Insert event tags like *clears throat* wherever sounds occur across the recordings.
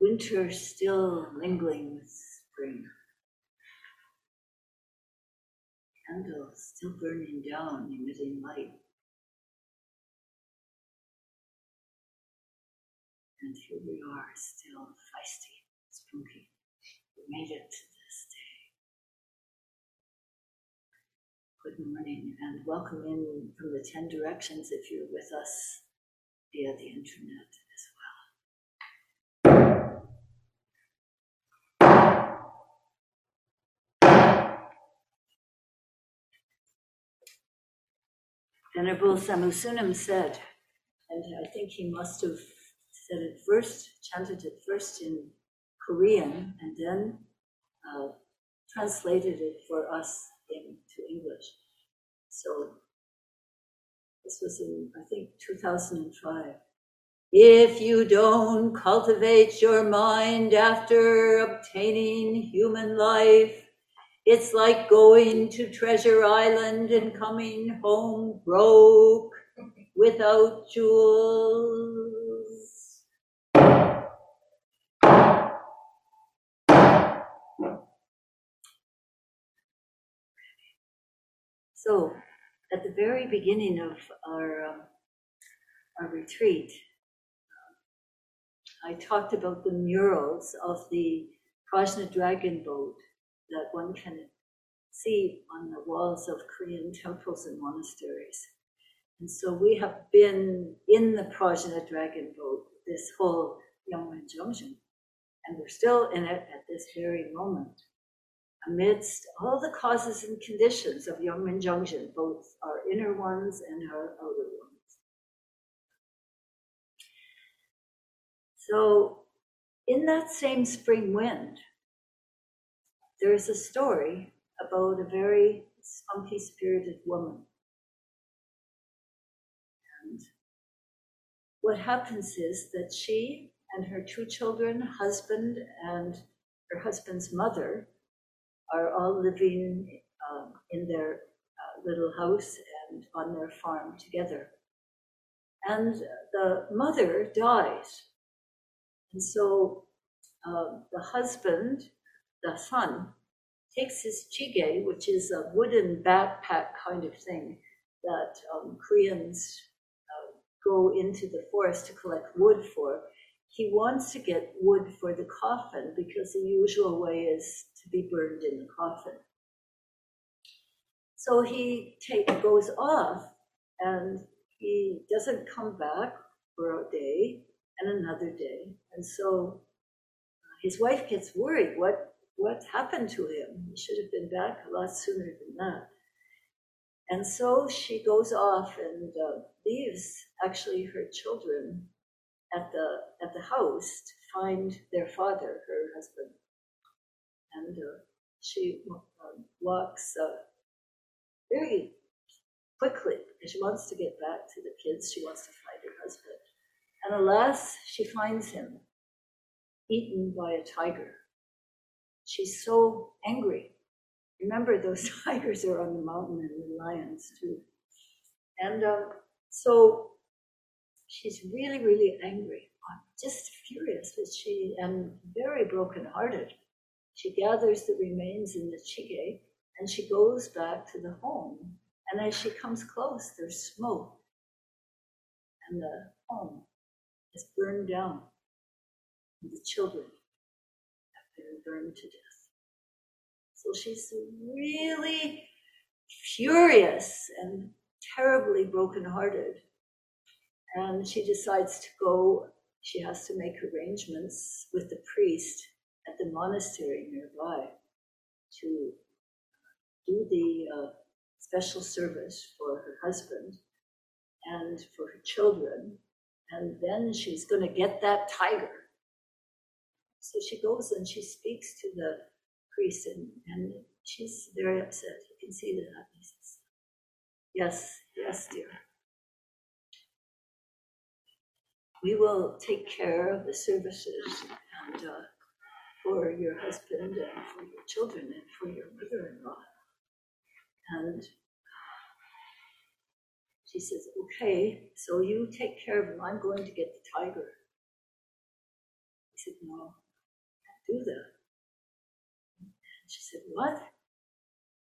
winter still mingling with spring. Candle still burning down, emitting light. And here we are, still feisty, spunky. We made it to this day. Good morning and welcome in from the 10 directions if you're with us via the internet Venerable Samu Sunim said, and I think he must have said it first, chanted it first in Korean, and then uh, translated it for us into English. So this was in, I think, 2005. If you don't cultivate your mind after obtaining human life, it's like going to Treasure Island and coming home broke without jewels. So, at the very beginning of our, um, our retreat, I talked about the murals of the Prajna dragon boat that one can see on the walls of Korean temples and monasteries. And so we have been in the Prajna dragon boat this whole Yongmaeng Jeongjin, and we're still in it at this very moment amidst all the causes and conditions of Yongmaeng Jeongjin, both our inner ones and our outer ones. So, in that same spring wind, there is a story about a very spunky spirited woman. And what happens is that she and her two children, husband, and her husband's mother are all living um, in their uh, little house and on their farm together. And the mother dies. And so um, the husband, the son, takes his jige, which is a wooden backpack kind of thing that um, Koreans uh, go into the forest to collect wood for. He wants to get wood for the coffin because the usual way is to be burned in the coffin. So he take, goes off and he doesn't come back for a day and another day. And so uh, his wife gets worried. What, what happened to him? He should have been back a lot sooner than that. And so she goes off and uh, leaves actually her children at the at the house to find their father, her husband and uh, she um, walks uh, very quickly because she wants to get back to the kids. She wants to find her husband. And alas, she finds him eaten by a tiger. She's so angry. Remember, those *laughs* tigers are on the mountain and the lions too. And um, so she's really, really angry, just furious that she and very brokenhearted she gathers the remains in the jige and she goes back to the home. And as she comes close, there's smoke. And the home is burned down. And the children burned to death. So she's really furious and terribly brokenhearted. And she decides to go, she has to make arrangements with the priest at the monastery nearby to do the uh, special service for her husband and for her children. And then she's going to get that tiger. So she goes and she speaks to the priest, and, and she's very upset. You can see that. Yes, yes, dear. We will take care of the services and uh, for your husband and for your children and for your mother in law. And she says, Okay, so you take care of him. I'm going to get the tiger. He said, No, do that. She said, What?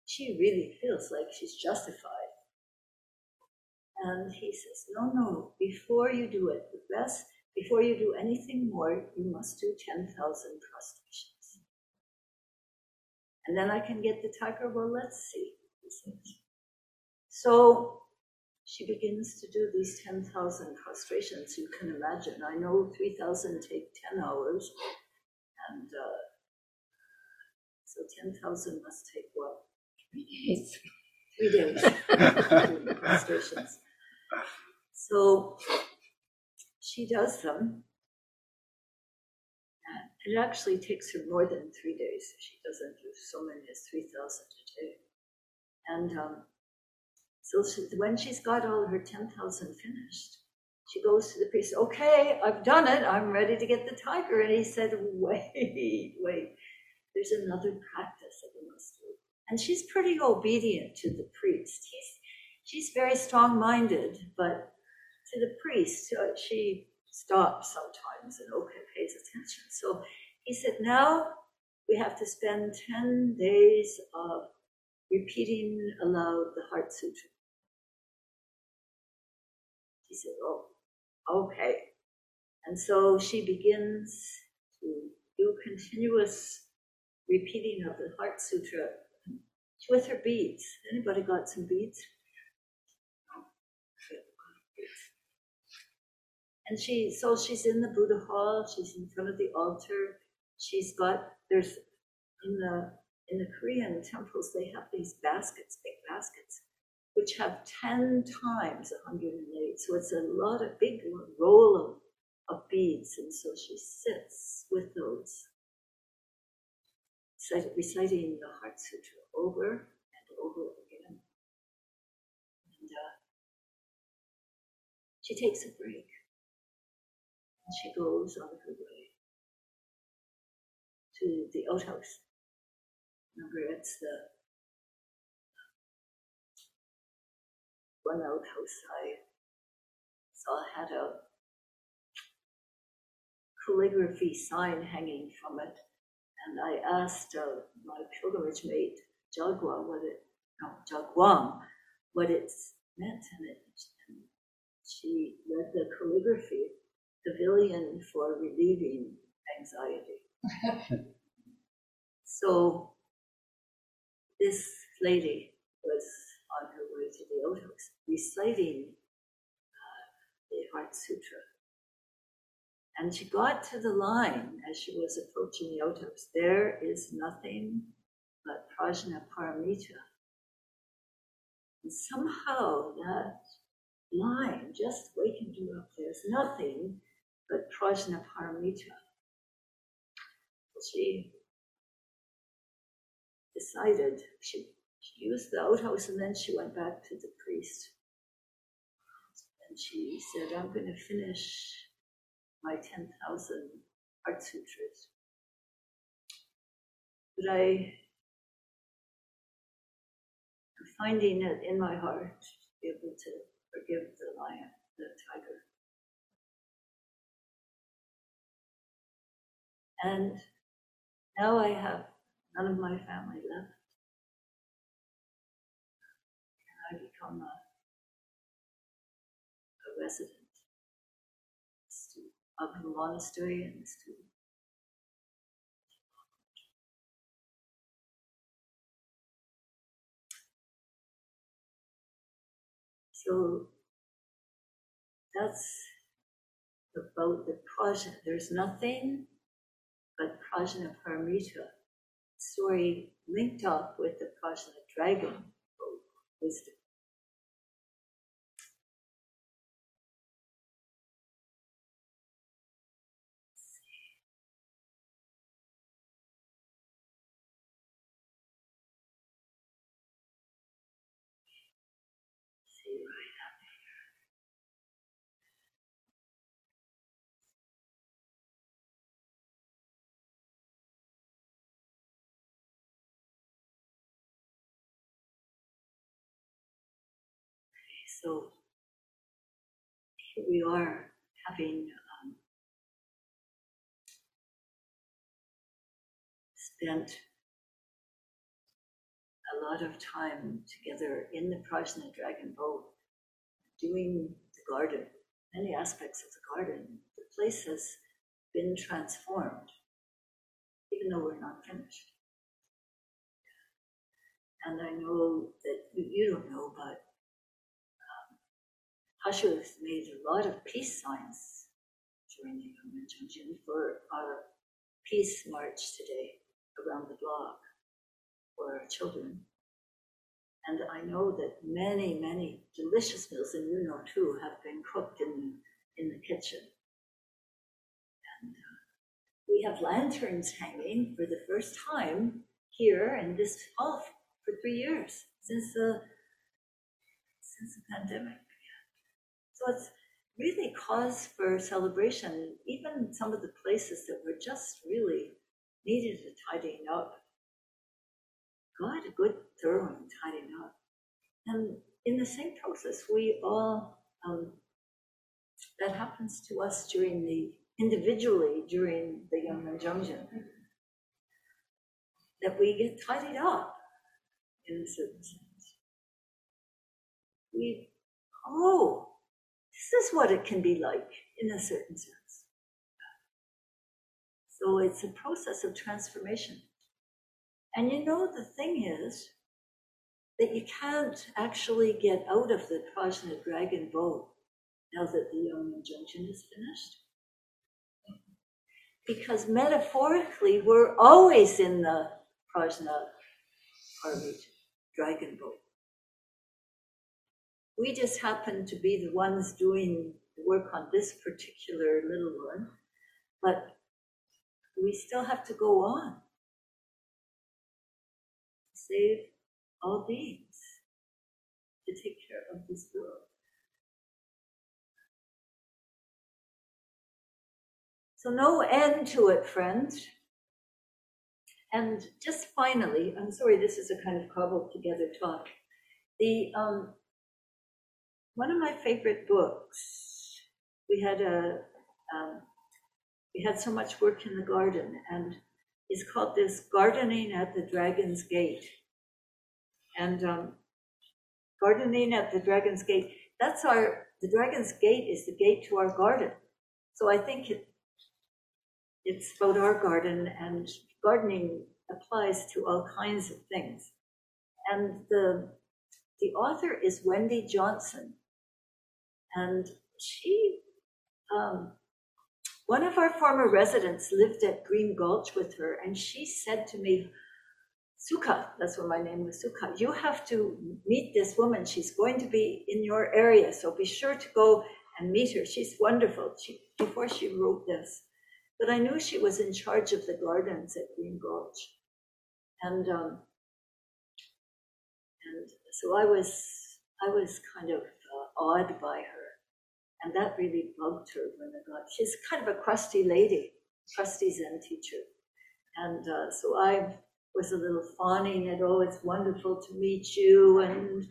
She really feels like she's justified. And he says, No, no, before you do it, the best, before you do anything more, you must do 10,000 prostrations. And then I can get the tiger. Well, let's see, he says. So she begins to do these 10,000 prostrations. You can imagine. I know 3,000 take 10 hours. And uh, so 10,000 must take what? Three days. Three days. So she does them. It actually takes her more than three days. She doesn't do so many as 3,000 a day. And um, so she, when she's got all her 10,000 finished, she goes to the priest, okay, I've done it. I'm ready to get the tiger. And he said, wait, *laughs* wait, there's another practice that we must do. And she's pretty obedient to the priest. He's, she's very strong minded, but to the priest, uh, she stops sometimes and okay, pays attention. So he said, now we have to spend 10 days of repeating aloud the Heart Sutra. She said, oh, okay. And so she begins to do continuous repeating of the Heart Sutra with her beads. Anybody got some beads? And she, so she's in the Buddha hall. She's in front of the altar. She's got there's in the in the Korean temples they have these baskets, big baskets, which have ten times 108. So it's a lot of big roll of, of beads, and so she sits with those, reciting the Heart Sutra over and over again. And uh, she takes a break and she goes on her way to the outhouse. Remember, it's the one outhouse I saw had a calligraphy sign hanging from it. And I asked uh, my pilgrimage mate, Jagwa, what it, no, Jagwang, what it meant. And, it, and she read the calligraphy pavilion for relieving anxiety. *laughs* so this lady was on her way to the outhouse reciting uh, the Heart Sutra. And she got to the line as she was approaching the outhouse. There is nothing but prajnaparamita. And somehow that line just wakened her up. There's nothing but prajnaparamita. She decided she, she used the outhouse and then she went back to the priest. She said, I'm going to finish my 10,000 Heart Sutras. But I am finding it in my heart to be able to forgive the lion, the tiger. And now I have none of my family left. And I become a resident of the monastery and the student. So that's about the project. There's nothing but prajna paramita story linked up with the Prajna dragon wisdom. So we are having um, spent a lot of time together in the Prajna Dragon boat doing the garden, many aspects of the garden. The place has been transformed, even though we're not finished. And I know that you, don't know, but Hashu has made a lot of peace signs during the Yongmaeng for our peace march today around the block for our children. And I know that many, many delicious meals, and you know too, have been cooked in, in the kitchen. And uh, we have lanterns hanging for the first time here in this hall for three years since the since the pandemic. So it's really cause for celebration. Even some of the places that were just really needed a tidying up got a good thorough tidying up. And in the same process, we all um, that happens to us during the individually during the Yongmaeng Jeongjin that we get tidied up in a certain sense. We, oh, this is what it can be like in a certain sense. So it's a process of transformation. And you know, the thing is that you can't actually get out of the Prajna dragon boat now that the Yongmaeng Jeongjin is finished. Because metaphorically, we're always in the Prajna dragon boat. We just happen to be the ones doing the work on this particular little one, but we still have to go on. Save all beings to take care of this world. So, no end to it, friends. And just finally, I'm sorry, this is a kind of cobbled together talk. The um, one of my favorite books. We had a um, we had so much work in the garden, and it's called this gardening at the Dragon's Gate. And um, gardening at the Dragon's Gate. That's our the Dragon's Gate is the gate to our garden. So I think it, it's about our garden and gardening applies to all kinds of things. And the, the author is Wendy Johnson. And she, um, one of our former residents lived at Green Gulch with her, and she said to me, Suka, that's what my name was, Suka, you have to meet this woman. She's going to be in your area, so be sure to go and meet her. She's wonderful. She, before she wrote this, but I knew she was in charge of the gardens at Green Gulch. And um, and so I was I was kind of uh, awed by her, and that really bugged her when I got. She's kind of a crusty lady, crusty Zen teacher, and uh, so I was a little fawning at, oh, it's wonderful to meet you, and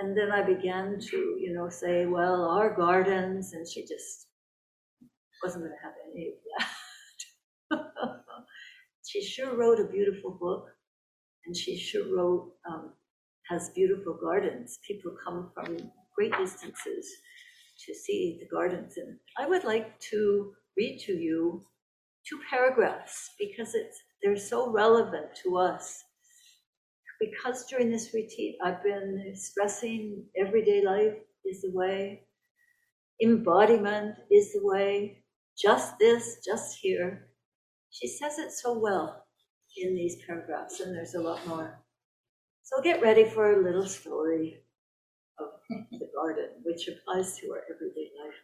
and then I began to, you know, say, well, our gardens, and she just wasn't going to have any of that. *laughs* she sure wrote a beautiful book, and she sure wrote, um, has beautiful gardens. People come from great distances to see the gardens. And I would like to read to you two paragraphs because it's they're so relevant to us. Because during this retreat, I've been stressing everyday life is the way, embodiment is the way, just this, just here. She says it so well in these paragraphs, and there's a lot more. So get ready for a little story the garden, which applies to our everyday life.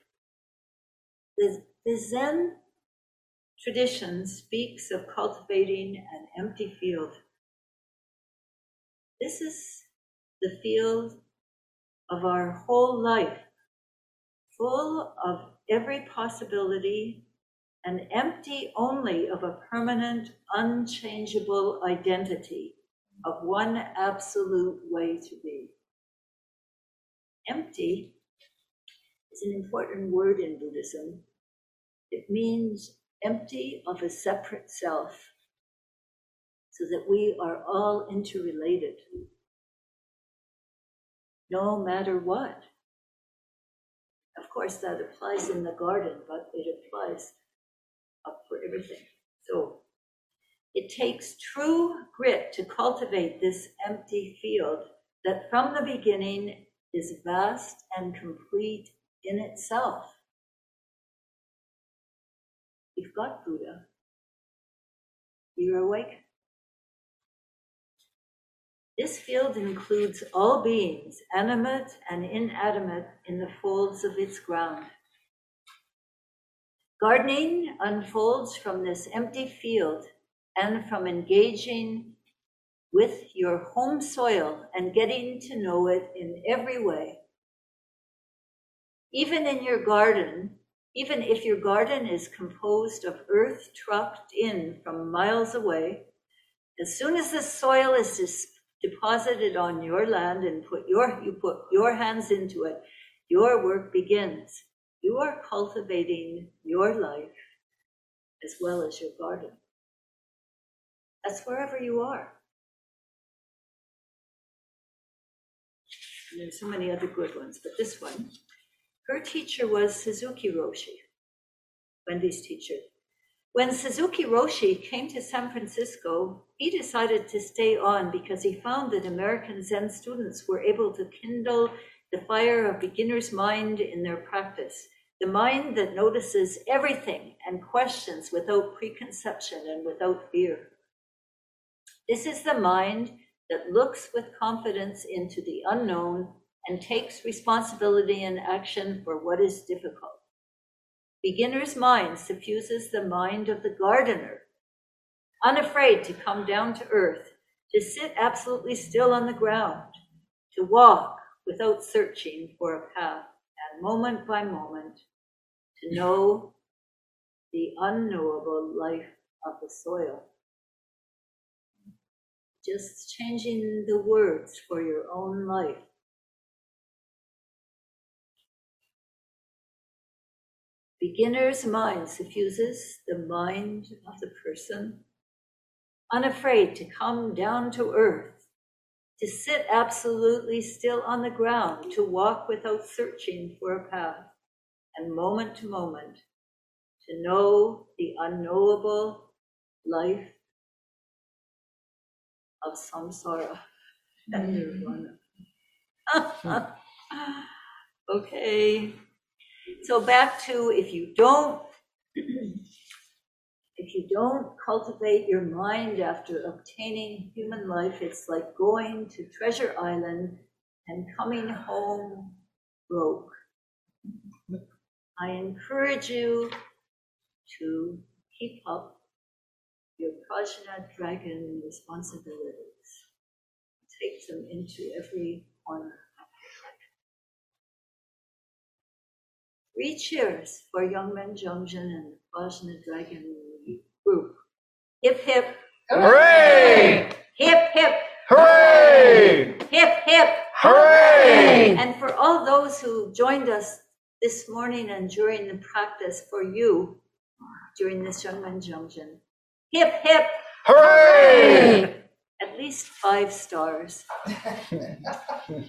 The, the Zen tradition speaks of cultivating an empty field. This is the field of our whole life, full of every possibility and empty only of a permanent, unchangeable identity of one absolute way to be. Empty is an important word in Buddhism. It means empty of a separate self. so that we are all interrelated. No matter what. Of course, that applies in the garden, but it applies up for everything. So it takes true grit to cultivate this empty field that from the beginning is vast and complete in itself. You've got Buddha. You're awake. This field includes all beings, animate and inanimate, in the folds of its ground. Gardening unfolds from this empty field and from engaging with your home soil and getting to know it in every way. Even in your garden, even if your garden is composed of earth trucked in from miles away, as soon as the soil is deposited on your land and put your you put your hands into it, your work begins. You are cultivating your life as well as your garden. That's wherever you are. And so many other good ones, but this one, her teacher was Suzuki Roshi, Wendy's teacher. When Suzuki Roshi came to San Francisco, he decided to stay on because he found that American Zen students were able to kindle the fire of beginner's mind in their practice, the mind that notices everything and questions without preconception and without fear. This is the mind that looks with confidence into the unknown and takes responsibility and action for what is difficult. Beginner's mind suffuses the mind of the gardener, unafraid to come down to earth, to sit absolutely still on the ground, to walk without searching for a path, and moment by moment, to know the unknowable life of the soil. Just changing the words for your own life. Beginner's mind suffuses the mind of the person, unafraid to come down to earth, to sit absolutely still on the ground, to walk without searching for a path, and moment to moment, to know the unknowable life of samsara and nirvana. okay. So back to if you don't *clears throat* if you don't cultivate your mind after obtaining human life, it's like going to Treasure Island and coming home broke. I encourage you to keep up your Prajna dragon responsibilities. Take them into every corner. of your life. Three cheers for Young Yongmaeng Jeongjin and the Prajna Dragon group. Hip hip, Hooray! hip hip, Hooray! hip hip. Hooray! And for all those who joined us this morning and during the practice for you during this Young Yongmaeng Jeongjin, hip hip, Hooray! at least five stars. *laughs*